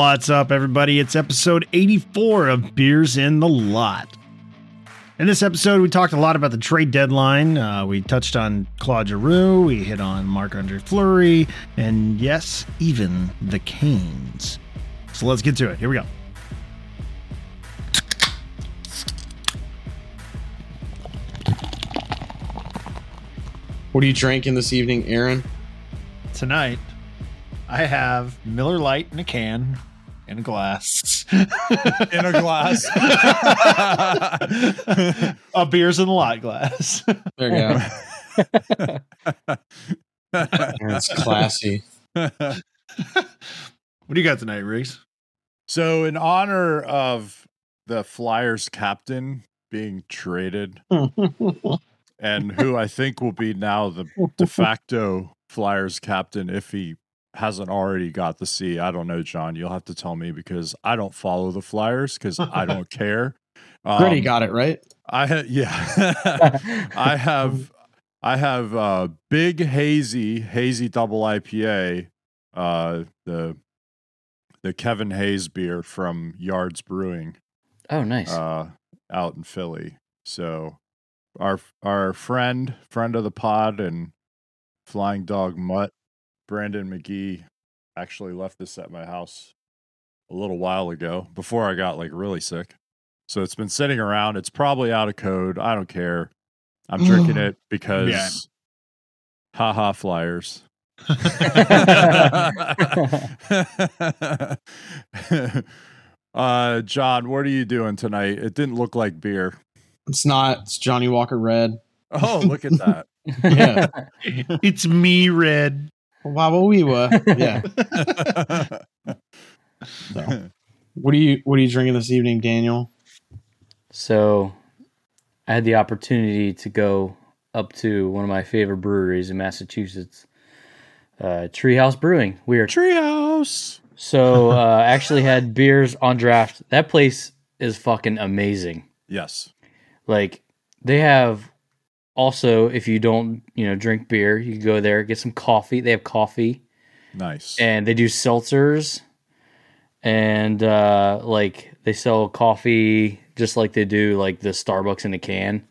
What's up, everybody? It's episode 84 of Beers in the Lot. In this episode, we talked a lot about the trade deadline. Uh, we touched on Claude Giroux, we hit on Marc Andre Fleury, and yes, even the Canes. So let's get to it. Here we go. What are you drinking this evening, Aaron? Tonight, I have Miller Lite in a can in a glass. in a glass. a beers in the lot glass. There you go. That's classy. what do you got tonight, Reese? so, in honor of the Flyers captain being traded, and who I think will be now the de facto Flyers captain if he hasn't already got the C. I don't know, Jon. You'll have to tell me because I don't follow the Flyers because I don't care. Gritty Um, got it right. I ha- yeah. I have I have uh big hazy hazy double IPA uh the the Kevin Hayes beer from Yards Brewing Oh, nice. uh out in Philly. So our our friend friend of the pod and flying dog mutt Brandon McGee actually left this at my house a little while ago before I got like really sick. So it's been sitting around. It's probably out of code. I don't care. I'm drinking it because Yeah. haha flyers. uh Jon, what are you doing tonight? It didn't look like beer. It's not. It's Johnnie Walker Red. Oh, look at that. Yeah. it's me, Red. Wow, we were. Yeah. So, what are you What are you drinking this evening, Daniel? so, I had the opportunity to go up to one of my favorite breweries in Massachusetts, uh, Treehouse Brewing. We are Treehouse. so uh, actually had beers on draft. That place is fucking amazing. Yes. Like they have also, if you don't, you know, drink beer, you can go there get some coffee. They have coffee. Nice. and they do seltzers and uh like they sell coffee just like they do like the starbucks in a can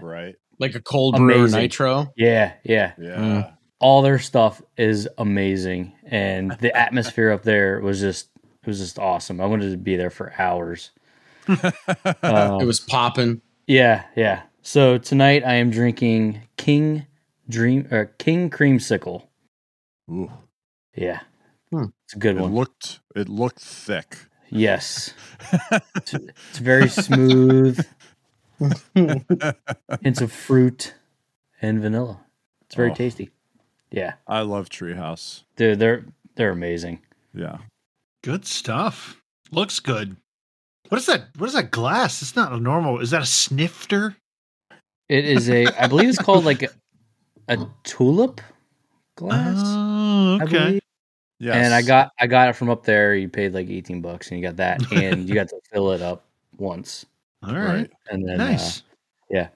right. Like a cold brew nitro. yeah yeah Yeah. Mm. all their stuff is amazing and the atmosphere up there was just it was just awesome i wanted to be there for hours Um, It was popping. yeah yeah so tonight i am drinking king dream or king creamsicle Ooh. yeah Hmm. it's a good It one looked it looked thick. yes it's, it's very smooth hints of fruit and vanilla. It's very Oh. tasty. Yeah, I love Treehouse. dude, they're they're amazing. Yeah. Good stuff. Looks good. What is that? What is that glass? It's not a normal. Is that a snifter? It is a, I believe it's called like a, a tulip glass. Oh, okay. Yeah. And I got I got it from up there. You paid like eighteen bucks, and you got that, and you got to fill it up once, All right. right. and then Nice. Uh,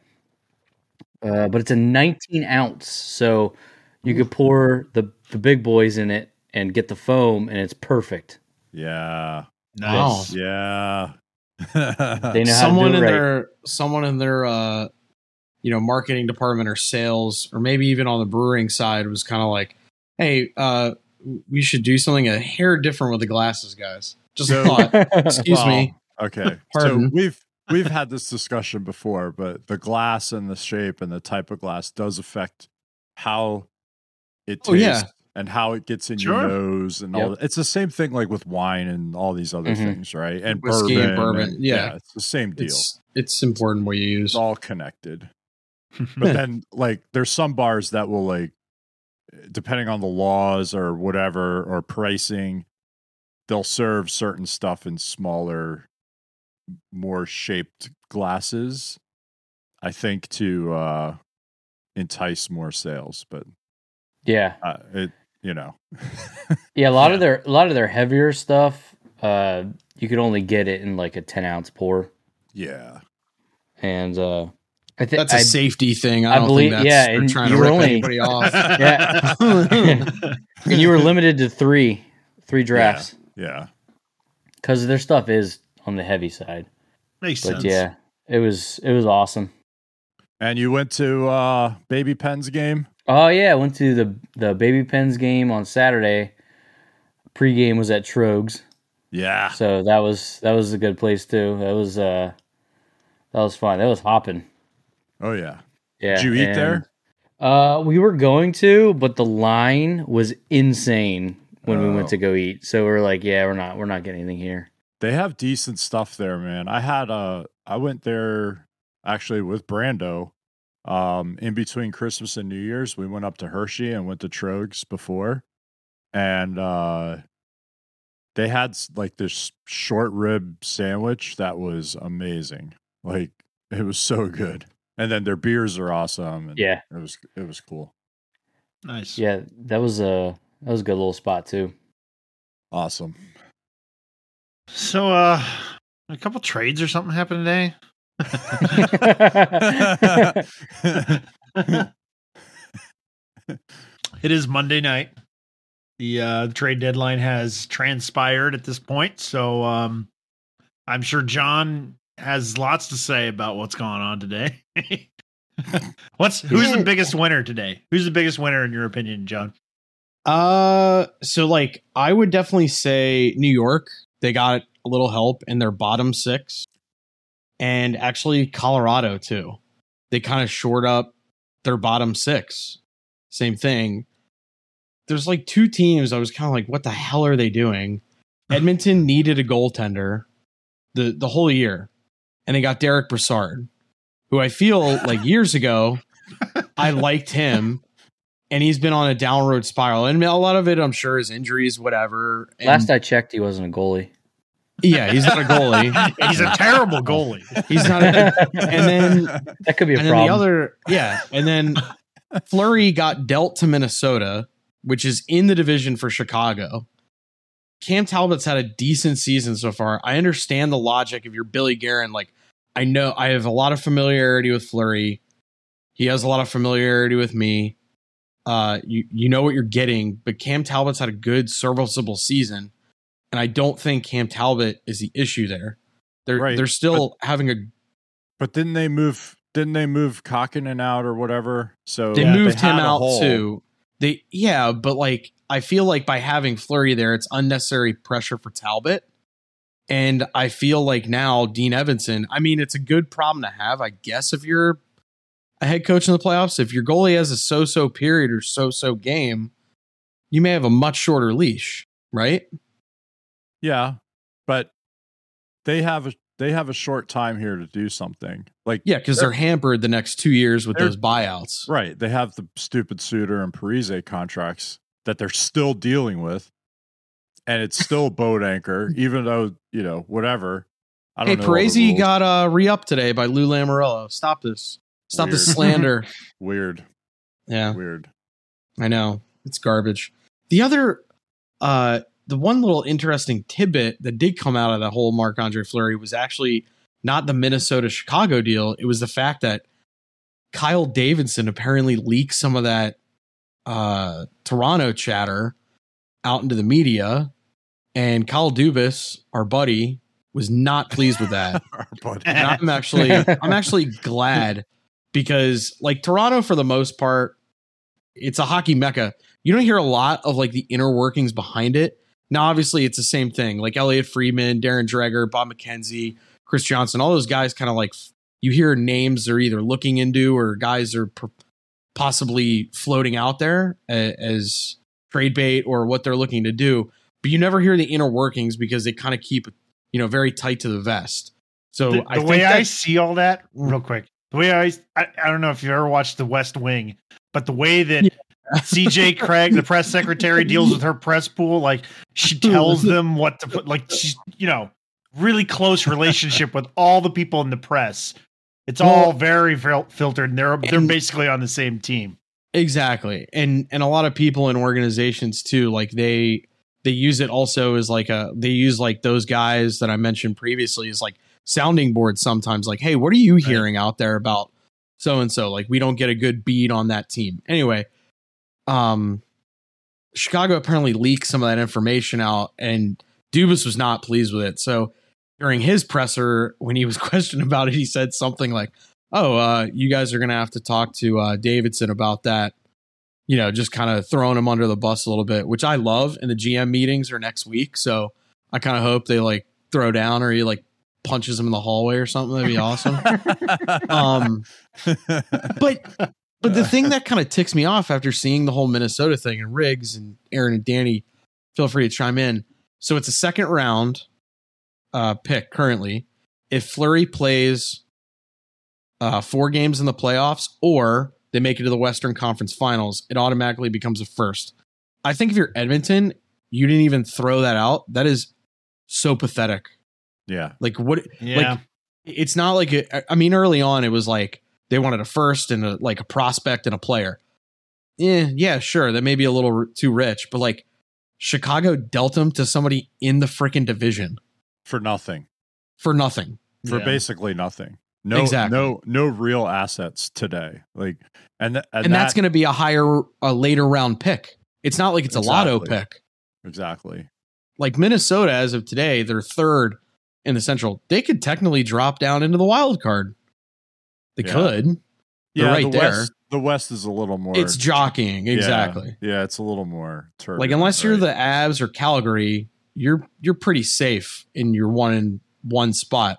uh, but it's a nineteen ounce, so you could pour the the big boys in it and get the foam, and it's perfect. Yeah. nice. Yeah. They know someone how to do in it right. their someone in their uh you know marketing department or sales or maybe even on the brewing side was kind of like hey uh we should do something a hair different with the glasses guys just a So- thought excuse Well, me Okay. Pardon. So we've we've had this discussion before, but the glass and the shape and the type of glass does affect how it tastes Oh, yeah. and how it gets in Sure. your nose and all that. It's the same thing like with wine and all these other Mhm. things, right? And Whiskey bourbon. and bourbon, yeah. it's the same deal. it's it's important what you use It's all connected. But then like there's some bars that will like depending on the laws or whatever or pricing they'll serve certain stuff in smaller, more shaped glasses. I think to uh, entice more sales, but Yeah, uh, it you know, yeah. A lot Yeah. of their a lot of their heavier stuff, uh, you could only get it in like a ten ounce pour, yeah, and uh, I think That's a safety thing. I, I don't believe- think that's yeah, and trying you to were rip only- anybody off. yeah, and you were limited to three three drafts yeah. because their stuff is on the heavy side. Makes But sense. yeah, it was it was awesome. And you went to uh, Baby Pens game. Oh yeah, I went to the the Baby Pens game on Saturday. Pre-game was at Troegs, Yeah, so that was that was a good place too. That was uh that was fun. That was hopping. Oh yeah. Yeah. Did you eat and, there? Uh, we were going to, but the line was insane when we Oh. went to go eat. So we are like, yeah, we're not we're not getting anything here. They have decent stuff there, man. I had uh I went there actually with Brando. Um in between Christmas and New Year's, we went up to Hershey and went to Troegs before. And uh they had like this short rib sandwich that was amazing. Like it was so good. And then their beers are awesome and Yeah, it was it was cool. Nice. yeah, that was a that was a good little spot too. Awesome. So, uh, a couple trades or something happened today. It is Monday night. The uh, trade deadline has transpired at this point, so um, I'm sure Jon has lots to say about what's going on today. what's who's the biggest winner today? Who's the biggest winner in your opinion, Jon? Uh, so like I would definitely say New York. They got a little help in their bottom six, and actually Colorado too. They kind of shored up their bottom six. Same thing. There's like two teams. I was kind of like, what the hell are they doing? Edmonton needed a goaltender the the whole year, and they got Derick Brassard, who I feel like years ago I liked him and he's been on a downward spiral. And a lot of it, I'm sure, is injuries, whatever. And Last I checked, he wasn't a goalie. yeah, he's not a goalie. He's a terrible goalie. He's not. A, and then, That could be a problem. and then problem. the other, yeah, and then Fleury got dealt to Minnesota, which is in the division for Chicago. Cam Talbot's had a decent season so far. I understand the logic of your Billy Guerin. Like, I know I have a lot of familiarity with Fleury. He has a lot of familiarity with me. Uh, you you know what you're getting, but Cam Talbot's had a good serviceable season, and I don't think Cam Talbot is the issue there. They're Right, they're still having a But didn't they move? Didn't they move Kahkonen out or whatever? So they Yeah, moved had him out too. They yeah, but like I feel like by having Fleury there, it's unnecessary pressure for Talbot. And I feel like now Dean Evason, I mean, it's a good problem to have, I guess, if you're a head coach in the playoffs. If your goalie has a so-so period or so-so game, you may have a much shorter leash, right? Yeah, but they have a they have a short time here to do something. Like Yeah, because they're hampered the next two years with those buyouts. right, they have the stupid Suter and Parise contracts that they're still dealing with, and it's still boat anchor, even though you know whatever. I Hey, don't know. the Parise rules. got uh, re-up today by Lou Lamoriello. Stop this. Stop this slander. weird, Yeah. weird. I know it's garbage. The other, uh, the one little interesting tidbit that did come out of the whole Marc Andre Fleury was actually not the Minnesota Chicago deal. It was the fact that Kyle Davidson apparently leaked some of that uh, Toronto chatter out into the media, and Kyle Dubas, our buddy, was not pleased with that. And I'm actually I'm actually glad because like Toronto for the most part, it's a hockey mecca. You don't hear a lot of like the inner workings behind it. Now, obviously, it's the same thing. Like Elliotte Friedman, Darren Dreger, Bob McKenzie, Chris Johnston, all those guys kind of like you hear names they're either looking into or guys are p- possibly floating out there a- as trade bait or what they're looking to do. But you never hear the inner workings because they kind of keep you know very tight to the vest. So the, I the think way I see all that, real quick, the way I, I, I don't know if you ever watched The West Wing, but the way that Yeah. CJ Cregg, the press secretary, deals with her press pool. Like she tells them what to put. Like she's you know really close relationship with all the people in the press. It's all very fil- filtered, and they're they're and- basically on the same team. Exactly. And and a lot of people in organizations too, like they they use it also as like a they use like those guys that I mentioned previously as like sounding boards sometimes like, hey, what are you hearing out there about so and so? Like we don't get a good beat on that team. Anyway, um Chicago apparently leaked some of that information out and Dubas was not pleased with it. So during his presser, when he was questioned about it, he said something like, oh, uh, you guys are going to have to talk to uh, Davidson about that. You know, just kind of throwing him under the bus a little bit, which I love. And the GM meetings are next week. So I kind of hope they like throw down or he like punches him in the hallway or something. That'd be awesome. um, but but the thing that kind of ticks me off after seeing the whole Minnesota thing and Riggs and Aaron and Danny, feel free to chime in. So it's a second round uh, pick currently. If Fleury plays uh, four games in the playoffs or they make it to the Western Conference Finals, it automatically becomes a first. I think if you're Edmonton, you didn't even throw that out. That is so pathetic. yeah. Like what? Yeah, Like it's not like I mean, early on it was like they wanted a first and a, like a prospect and a player. Yeah, yeah, sure, that may be a little r- too rich, but like Chicago dealt him to somebody in the freaking division For nothing. for nothing. For Yeah. basically nothing. No Exactly. no no real assets today. Like and th- and, And, that's going to be a higher, a later round pick. It's not like it's a lotto Exactly. pick. exactly. Like Minnesota, as of today, they're third in the Central. They could technically drop down into the wild card. They Yeah. could. They're Yeah, right the there. West, the West is a little more It's jockeying, exactly. Yeah, it's a little more turbulent. like unless you're right? the Avs or Calgary, you're you're pretty safe in your one in one spot.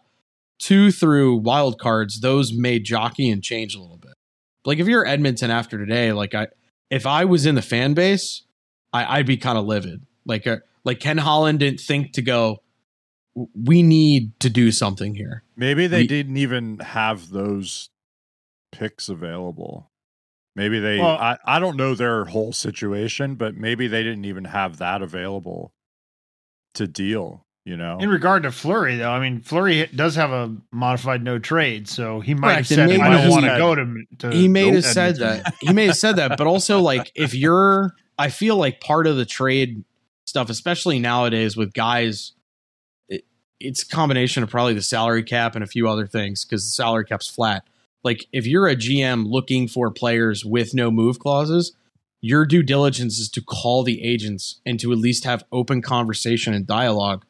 Two through wild cards, those may jockey and change a little bit. Like if you're Edmonton after today, like I if I was in the fan base, I, I'd be kind of livid. Like uh, like Ken Holland didn't think to go. "W- We need to do something here. Maybe they We- didn't even have those picks available. Maybe they Well- I, I don't know their whole situation, but maybe they didn't even have that available to deal, you know. in regard to Fleury, though, I mean Fleury does have a modified no trade, so he might Correct, have and said, "I don't want to go to." to he may have Edmonton." said that. He may have said that, but also like if you're, I feel like part of the trade stuff, especially nowadays with guys, it, it's a combination of probably the salary cap and a few other things because the salary cap's flat. Like if you're a GM looking for players with no move clauses, your due diligence is to call the agents and to at least have open conversation and dialogue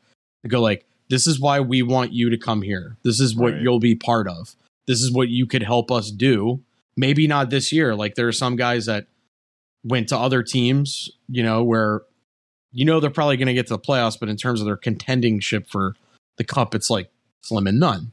to go like, this is why we want you to come here. This is what Right. you'll be part of. This is what you could help us do. Maybe not this year. Like there are some guys that went to other teams, you know, where you know they're probably going to get to the playoffs, but in terms of their contending ship for the cup, it's like slim and none.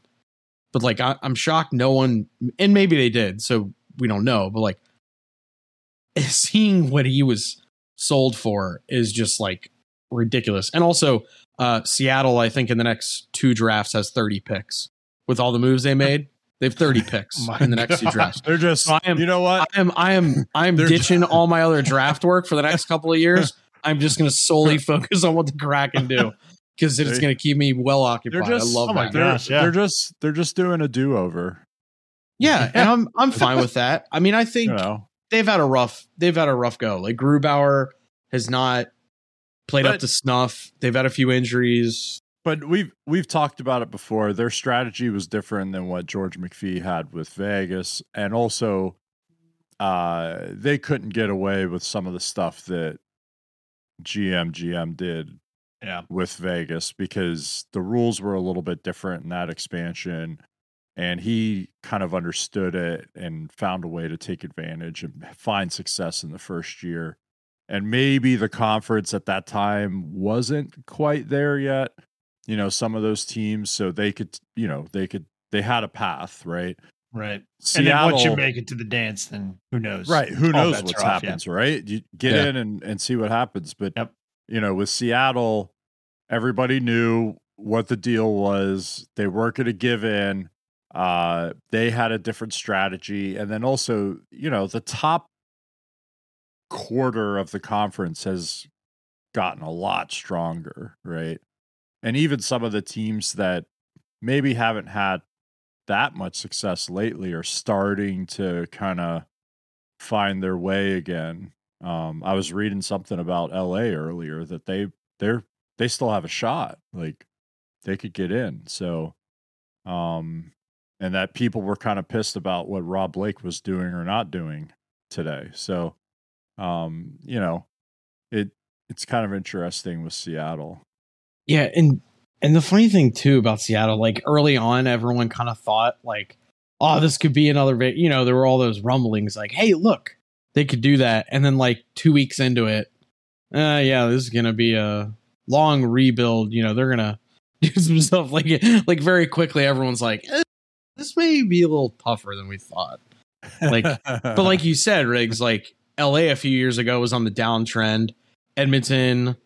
But like I, I'm shocked no one, and maybe they did, so we don't know. But like seeing what he was sold for is just like ridiculous. And also, uh, Seattle, I think in the next two drafts has 30 picks with all the moves they made. They have 30 picks in the next two drafts. They're just So I am- you know what? I am I am I am ditching all my other draft work for the next couple of years. I'm just going to solely focus on what the Kraken do because it's going to keep me well occupied. They're just I love oh my that. God. they're, yeah. they're just they're just doing a do over. Yeah, and I'm I'm fine with that. I mean, I think You know. they've had a rough they've had a rough go. Like Grubauer has not played up to snuff. They've had a few injuries. But we've we've talked about it before. Their strategy was different than what George McPhee had with Vegas, and also uh, they couldn't get away with some of the stuff that GM GM did Yeah. with Vegas because the rules were a little bit different in that expansion, and he kind of understood it and found a way to take advantage and find success in the first year. And maybe the conference at that time wasn't quite there yet. You know, some of those teams, so they could, you know, they could, they had a path, right? Right. Seattle, And then once you make it to the dance, then who knows? right? Who All knows what are off, yeah. happens, right? You get Yeah. in and, and see what happens. But Yep. you know, with Seattle, everybody knew what the deal was. They weren't going to give in. Uh, they had a different strategy, and then also, you know, the top quarter of the conference has gotten a lot stronger, right? And even some of the teams that maybe haven't had that much success lately are starting to kind of find their way again. Um, I was reading something about LA earlier that they they're they still have a shot. Like they could get in. So um and that people were kind of pissed about what Rob Blake was doing or not doing today. So um, you know, it it's kind of interesting with Seattle. Yeah, and and the funny thing too about Seattle, like early on, everyone kind of thought like, oh, this could be another. You know, there were all those rumblings like, hey, look, they could do that, and then like two weeks into it, uh, yeah, this is gonna be a long rebuild. You know, they're gonna do some stuff like like very quickly. Everyone's like, eh, this may be a little tougher than we thought. Like, but like you said, Riggs, like LA a few years ago was on the downtrend. Edmonton,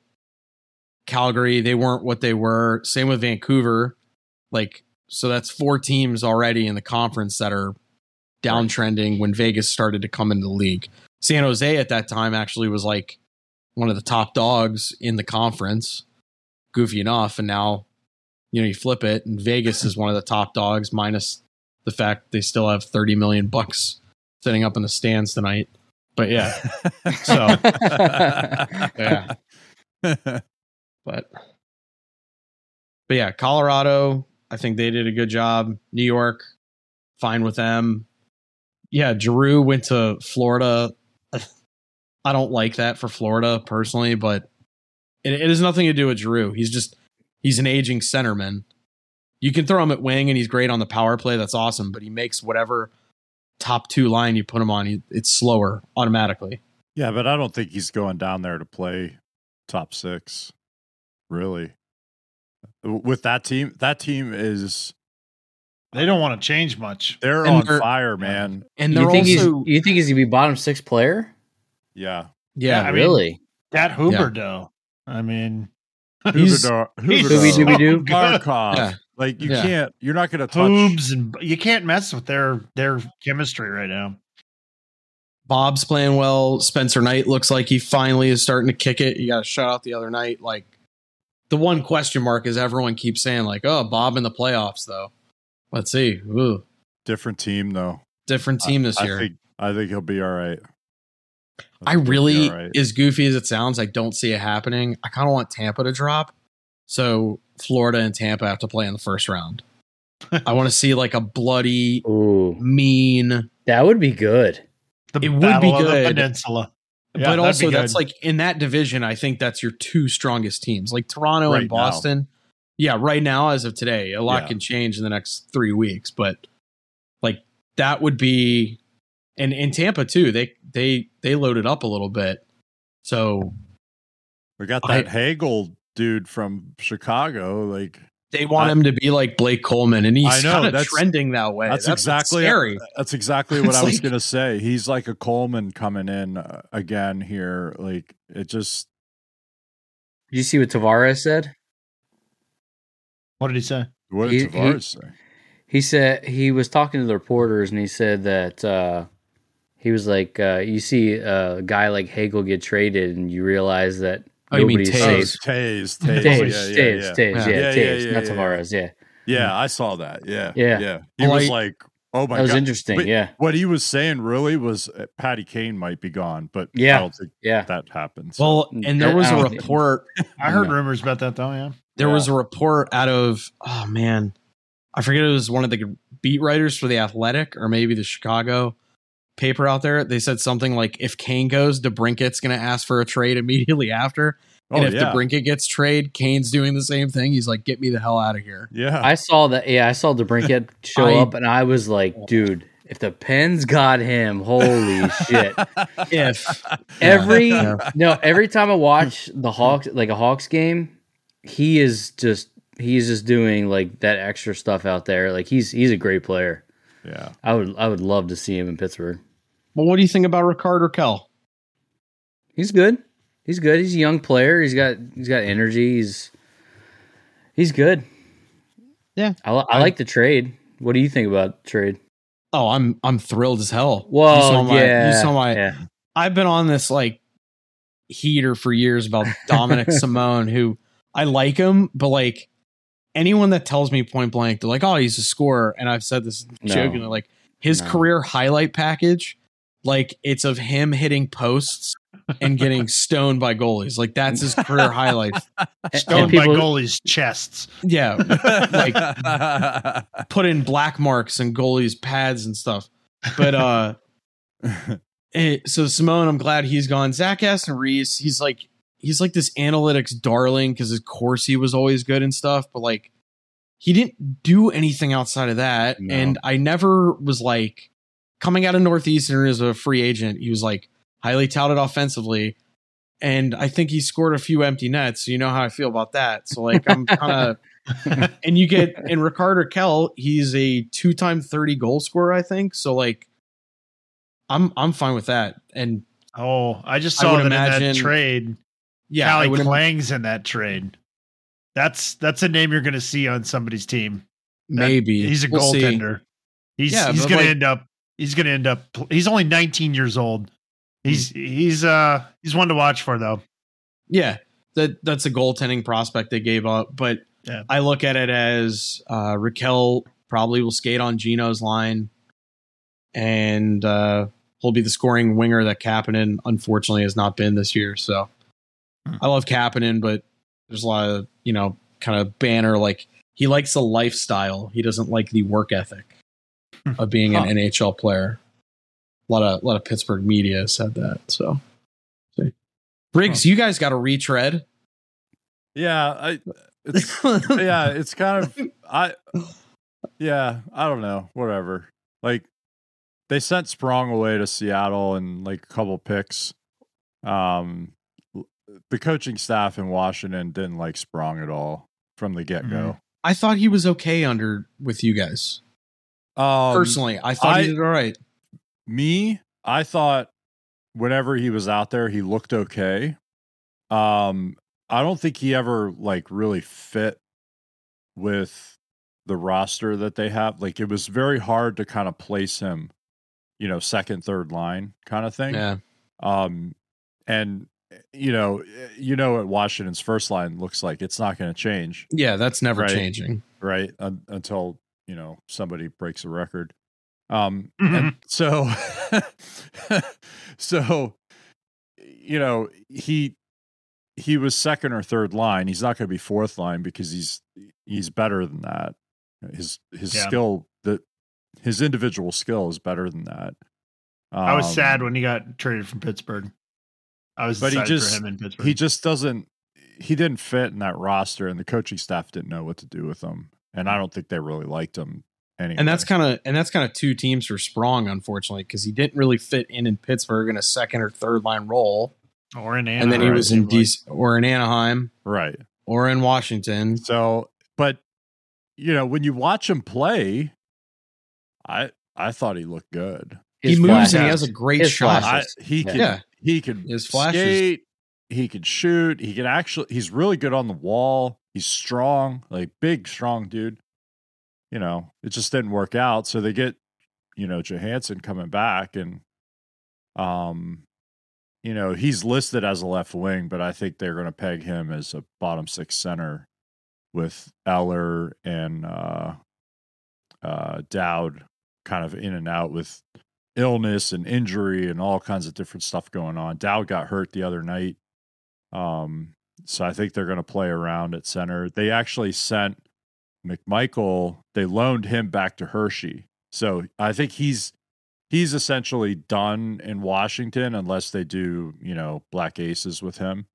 Calgary, they weren't what they were. Same with Vancouver. Like, so that's four teams already in the conference that are downtrending when Vegas started to come into the league. San Jose at that time actually was like one of the top dogs in the conference, goofy enough. And now, you know, you flip it and Vegas is one of the top dogs, minus the fact they still have 30 million bucks sitting up in the stands tonight. But yeah, so yeah, but but yeah, Colorado. I think they did a good job. New York, fine with them. Yeah, Drew went to Florida. I don't like that for Florida personally, but it, it has nothing to do with Giroux. He's just he's an aging centerman. You can throw him at wing and he's great on the power play. That's awesome, but he makes whatever top two line you put him on, it's slower automatically. Yeah, but I don't think he's going down there to play top six. Really, with that team, that team is. They don't want to change much. They're and on they're, fire, man. And you think also, he's you think he's gonna be bottom six player? Yeah. Yeah. yeah really. Mean, that Huberdeau. Yeah. I mean, Huberdeau. Huberdeau. Barkov. Yeah. Oh, like you yeah. can't, you're not going to touch Hoobs and you can't mess with their their chemistry right now. Bob's playing well. Spencer Knight looks like he finally is starting to kick it. You got a shutout the other night. Like the one question mark is everyone keeps saying like, "Oh, Bob in the playoffs though." Let's see. Ooh. Different team though. Different team this year. I think, I think he'll be all right. I, I really, right. as goofy as it sounds, I don't see it happening. I kind of want Tampa to drop. So Florida and Tampa have to play in the first round. I want to see like a bloody, Ooh. mean. That would be good. The it would be good. Peninsula. Yeah, but also, that's like in that division. I think that's your two strongest teams, like Toronto right and Boston. Now. Yeah, right now, as of today, a lot yeah. can change in the next three weeks. But like that would be, and in Tampa too. They they they loaded up a little bit. So we got that I, Hagel dude from Chicago. Like they want I, him to be like Blake Coleman, and he's kind of trending that way. That's, that's exactly scary. That's exactly what I was like, gonna say. He's like a Coleman coming in uh, again here. Like it just. Did you see what Tavares said? What did he say? What did he, Tavares he, say? He said he was talking to the reporters, and he said that uh, he was like, uh, "You see a guy like Hagel get traded, and you realize that." Oh, you mean Toews? Toews, Toews, Toews, Toews, Toews, yeah, Toews, not Tavares, yeah. Yeah, I saw that. Yeah, yeah, yeah. He was like, "Oh my god," that was interesting. But yeah, what he was saying really was uh, Patty Kane might be gone, but yeah, I don't think yeah. that happens. Well, and there was a report. I heard rumors about that though. Yeah, there was a report out of oh man, I forget it was one of the beat writers for the Athletic or maybe the Chicago paper out there, they said something like if Kane goes, DeBrincat's going to ask for a trade immediately after. And oh, if yeah. DeBrincat gets trade, Kane's doing the same thing. He's like, "Get me the hell out of here." Yeah, I saw that. Yeah, I saw DeBrincat show I, up, and I was like, "Dude, if the Pens got him, holy shit!" If every yeah. no, every time I watch the Hawks, like a Hawks game, he is just he's just doing like that extra stuff out there. Like he's he's a great player. Yeah, I would I would love to see him in Pittsburgh. Well, what do you think about Rickard Rakell? He's good. He's good. He's a young player. He's got he's got energy. He's he's good. Yeah, I, I like the trade. What do you think about trade? Oh, I'm I'm thrilled as hell. Well, you saw my, yeah, you saw my yeah. I've been on this like heater for years about Dominic Simone, who I like him, but like anyone that tells me point blank, they're like, "Oh, he's a scorer," and I've said this No. jokingly, like his No. career highlight package, like it's of him hitting posts and getting stoned by goalies. Like that's his career highlight. Stoned people- by goalies' chests. Yeah, like put in black marks and goalies' pads and stuff. But uh eh, so Simon, I'm glad he's gone. Zach Aston Reese, he's like he's like this analytics darling because of course he was always good and stuff, but like he didn't do anything outside of that. No. And I never was like coming out of Northeastern as a free agent, he was like highly touted offensively. And I think he scored a few empty nets. So you know how I feel about that. So like I'm kind of and you get in Rickard Rakell, he's a two-time 30 goal scorer, I think. So like I'm I'm fine with that. And Oh, I just I saw would that in imagine- that trade. yeah, I Calle Clang's in that trade. That's that's a name you're going to see on somebody's team. That- maybe he's a We'll see. goaltender. He's Yeah, he's going like- to end up. He's going to end up. He's only 19 years old. He's he's uh he's one to watch for though. Yeah, that that's a goaltending prospect they gave up, but Yeah. I look at it as uh, Rakell probably will skate on Gino's line, and uh, he'll be the scoring winger that Kapanen unfortunately has not been this year. So Hmm. I love Kapanen, but there's a lot of you know kind of banner like he likes the lifestyle. He doesn't like the work ethic of being Huh. an NHL player. A lot of a lot of Pittsburgh media said that. So, see. Briggs, you guys got a retread. yeah, I, it's yeah, it's kind of I yeah, I don't know, whatever. Like they sent Sprong away to Seattle and like a couple picks. Um the coaching staff in Washington didn't like Sprong at all from the get-go. I thought he was okay under with you guys. Um Personally, I thought I- he did all right. me, I thought whenever he was out there, he looked okay. Um, I don't think he ever like really fit with the roster that they have. Like it was very hard to kind of place him, you know, second, third line kind of thing. Yeah, Um, and you know, you know what Washington's first line looks like. It's not going to change yeah, that's never Right. changing. right Un- until you know somebody breaks a record um and so so you know he he was second or third line he's not going to be fourth line because he's he's better than that his his Yeah. skill the his individual skill is better than that I was Um, sad when he got traded from Pittsburgh. I was But he just- for him in Pittsburgh. he just doesn't he didn't fit in that roster and the coaching staff didn't know what to do with him and i don't think they really liked him anyway And that's kind of and that's kind of two teams for Sprong, unfortunately, because he didn't really fit in in Pittsburgh in a second or third line role, or in Anaheim, and then he was in seemed like. DC or in Anaheim right or in Washington. So, but you know, when you watch him play, I I thought he looked good. He moves flashes. and he has a great His shot. I, he Yeah. could Yeah. he could His flashes. skate, he could shoot, he could actually he's really good on the wall. He's strong, like big strong dude. You know, it just didn't work out. So they get, you know, Johansson coming back and um you know, he's listed as a left wing, but I think they're going to peg him as a bottom six center with Eller and uh, uh, Dowd kind of in and out with illness and injury and all kinds of different stuff going on. Dowd got hurt the other night. Um, so I think they're going to play around at center. They actually sent McMichael, they loaned him back to Hershey. So I think he's he's essentially done in Washington unless they do, you know, black aces with him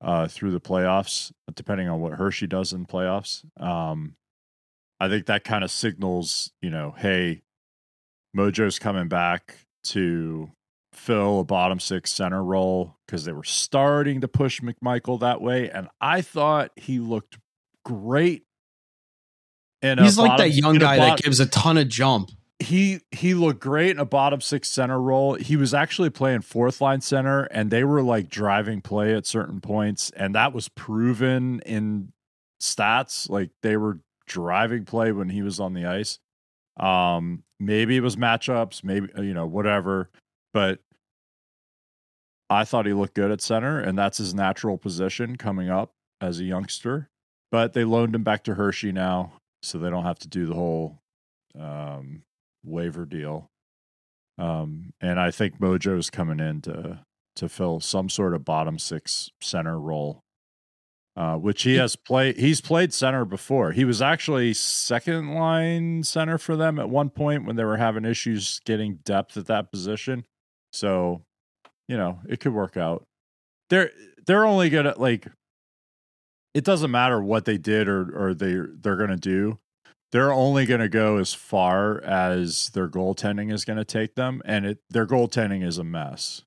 uh, through the playoffs, depending on what Hershey does in playoffs. Um, I think that kind of signals, you know, hey, Mojo's coming back to fill a bottom six center role because they were starting to push McMichael that way, and I thought he looked great. in a He's like bottom- that young guy bot- that gives a ton of jump. he he looked great in a bottom six center role. He was actually playing fourth line center, and they were like driving play at certain points, and that was proven in stats. Like they were driving play when he was on the ice. Um, maybe it was matchups, maybe you know whatever, but I thought he looked good at center, and that's his natural position coming up as a youngster. But they loaned him back to Hershey now, so they don't have to do the whole um, waiver deal. Um, and I think Mojo's coming in to to fill some sort of bottom six center role, uh, which he has played. He's played center before. He was actually second line center for them at one point when they were having issues getting depth at that position. So, you know, it could work out. They're they're only gonna like. It doesn't matter what they did or or they they're gonna do they're only to go as far as their goaltending is to take them and it their goaltending is a mess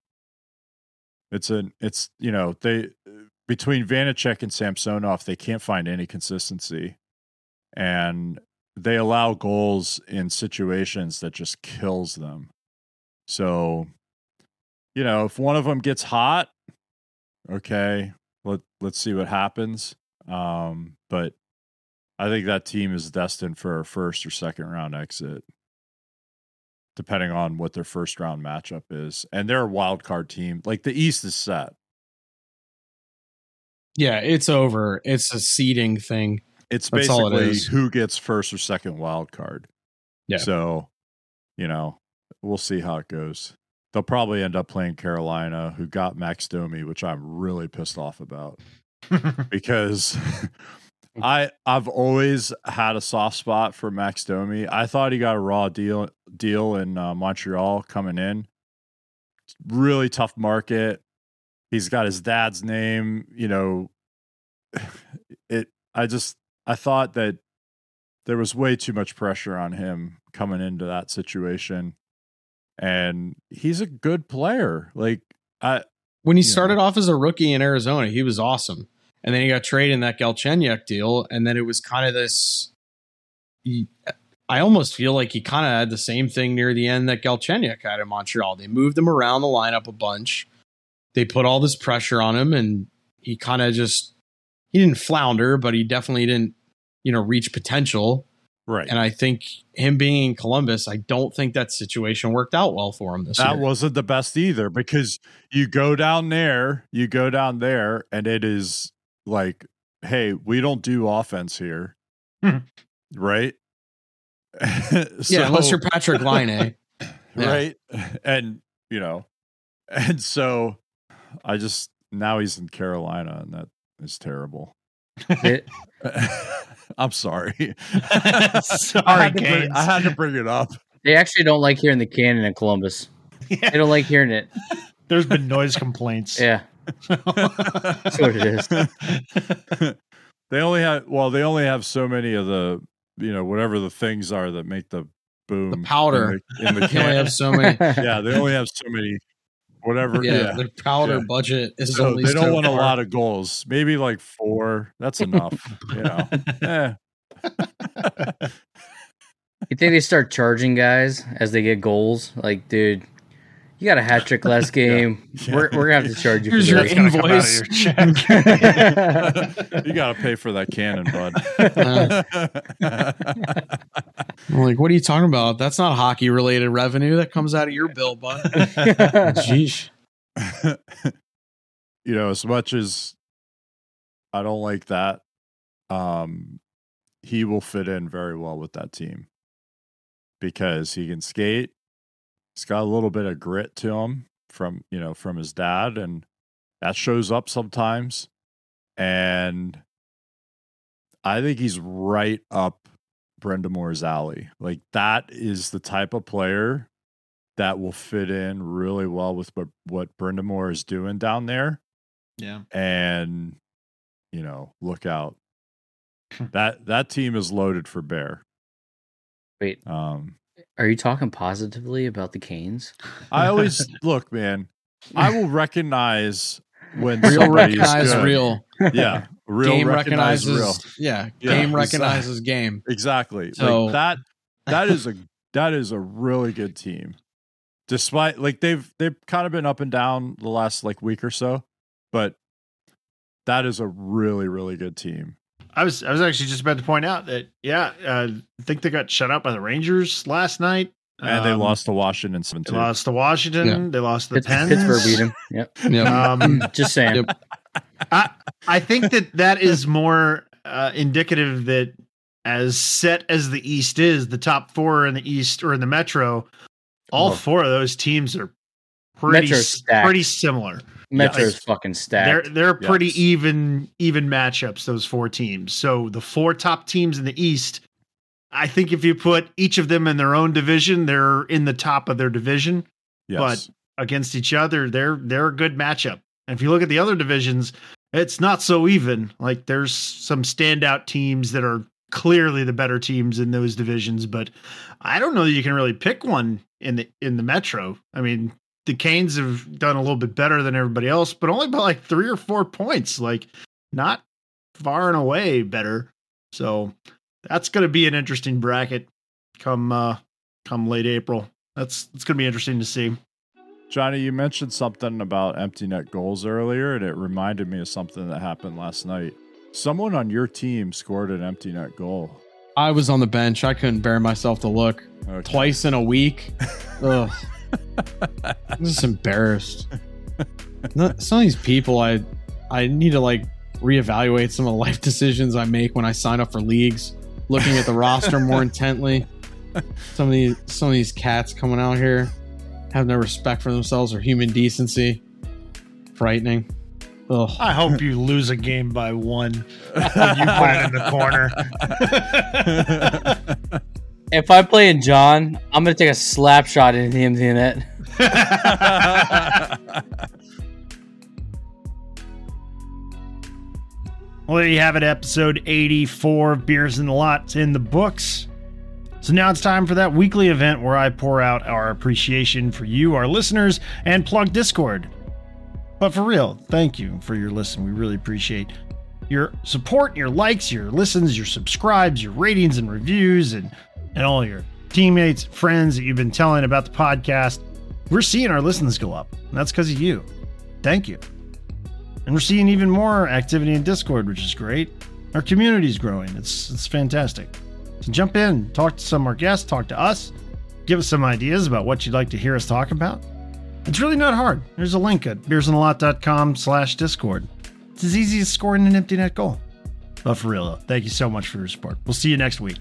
it's an it's you know they between Vanecek and Samsonov they can't find any consistency and they allow goals in situations that just kills them so you know if one of them gets hot okay let let's see what happens um but I think that team is destined for a first or second round exit, depending on what their first round matchup is. And they're a wild card team. Like the East is set. Yeah, it's over. It's a seeding thing. It's That's all it basically who gets first or second wild card. Yeah. So, you know, we'll see how it goes. They'll probably end up playing Carolina, who got Max Domi, which I'm really pissed off about because I I've always had a soft spot for Max Domi. I thought he got a raw deal deal in uh, Montreal coming in. Really tough market. He's got his dad's name. You know, it. I just I thought that there was way too much pressure on him coming into that situation, and he's a good player. Like I When he started off as a rookie in Arizona, he was awesome. And then he got traded in that Galchenyuk deal. And then it was kind of this. he- I almost feel like he kind of had the same thing near the end that Galchenyuk had in Montreal. They moved him around the lineup a bunch. They put all this pressure on him, and he kind of just he didn't flounder, but he definitely didn't, you know, reach potential. Right. And I think him being in Columbus, I don't think that situation worked out well for him this that year. wasn't the best either because you go down there, you go down there, and it is like, hey, we don't do offense here, Hmm. right? yeah, unless you're Patrik Laine. yeah. right, and you know, and so I just now he's in Carolina, and that is terrible. It- I'm sorry. Sorry, I had, to bring, I had to bring it up. they actually don't like hearing the cannon in Columbus. Yeah. They don't like hearing it. There's been noise complaints. Yeah, that's what it is. they only have well, they only have so many of the you know whatever the things are that make the boom The powder. in the, in the They only have so many. yeah, they only have so many. Whatever. Yeah, Yeah. their powder Yeah. budget is So only they don't so want a lot of goals. Maybe like four. That's enough. you know. Eh. You think they start charging guys as they get goals? Like, dude, you got a hat trick last game. Yeah. We're we're gonna have to charge you Here's for your That's this. gonna come out of invoice. your check. you got to pay for that cannon, bud. I'm like, what are you talking about? That's not hockey related revenue. That comes out of your bill, bud. Jeez. you know, as much as I don't like that, um, he will fit in very well with that team because he can skate. He's got a little bit of grit to him from you know from his dad, and that shows up sometimes. And I think he's right up Brind'Amour's alley. Like that is the type of player that will fit in really well with what, what Brenda Moore is doing down there. Yeah. And, you know, look out. that that team is loaded for bear. Wait, Um are you talking positively about the Canes? I always look, man, I will recognize when Real somebody is recognize good. real. Yeah. Real game recognize recognizes. real. Yeah, Yeah, game exactly. recognizes game. Exactly. So- like that that is a that is a really good team. Despite like they've they've kind of been up and down the last like week or so, but that is a really really good team. I was I was actually just about to point out that yeah, uh, I think they got shut out by the Rangers last night. And they Um, lost to Washington seven They two. lost to Washington. Yeah. They lost to the Pitts- Pens. Pittsburgh beat him. Yep. Yeah. Um, Just saying. Yep. I, I think that that is more uh, indicative that as set as the East is, the top four in the East or in the Metro, all Oh. four of those teams are pretty Metro's s- stacked. pretty similar. Metro's Yes. fucking They're they're pretty Yes. even even matchups. Those four teams. So the four top teams in the East, I think if you put each of them in their own division, they're in the top of their division Yes. But against each other. They're they're a good matchup. And if you look at the other divisions, it's not so even. Like there's some standout teams that are clearly the better teams in those divisions, but I don't know that you can really pick one in the in the Metro. I mean, the Canes have done a little bit better than everybody else, but only by like three or four points. Like not far and away better. So that's going to be an interesting bracket come uh come late April. That's it's going to be interesting to see. Johnny, you mentioned something about empty net goals earlier, and it reminded me of something that happened last night. Someone on your team scored an empty net goal. I was on the bench. I couldn't bear myself to look Okay. twice in a week. Ugh. I'm just embarrassed. No- Some of these people, I I need to like reevaluate some of the life decisions I make when I sign up for leagues. Looking at the roster more intently. Some of these some of these cats coming out here have no respect for themselves or human decency. Frightening. Ugh. I hope you lose a game by one when you put it in the corner. If I play in Jon, I'm gonna take a slap shot into the empty net. Well, there you have it, episode 84 of Beers in the Lot in the books. So now it's time for that weekly event where I pour out our appreciation for you, our listeners, and plug Discord. But for real, thank you for your listen. We really appreciate your support, your likes, your listens, your subscribes, your ratings and reviews, and, and all your teammates, friends that you've been telling about the podcast. We're seeing our listens go up, and that's because of you. Thank you. And we're seeing even more activity in Discord, which is great. Our community's growing. It's it's fantastic. So jump in, talk to some of our guests, talk to us, give us some ideas about what you'd like to hear us talk about. It's really not hard. There's a link at beersinthelot.com slash discord. It's as easy as scoring an empty net goal. But for real though, thank you so much for your support. We'll see you next week.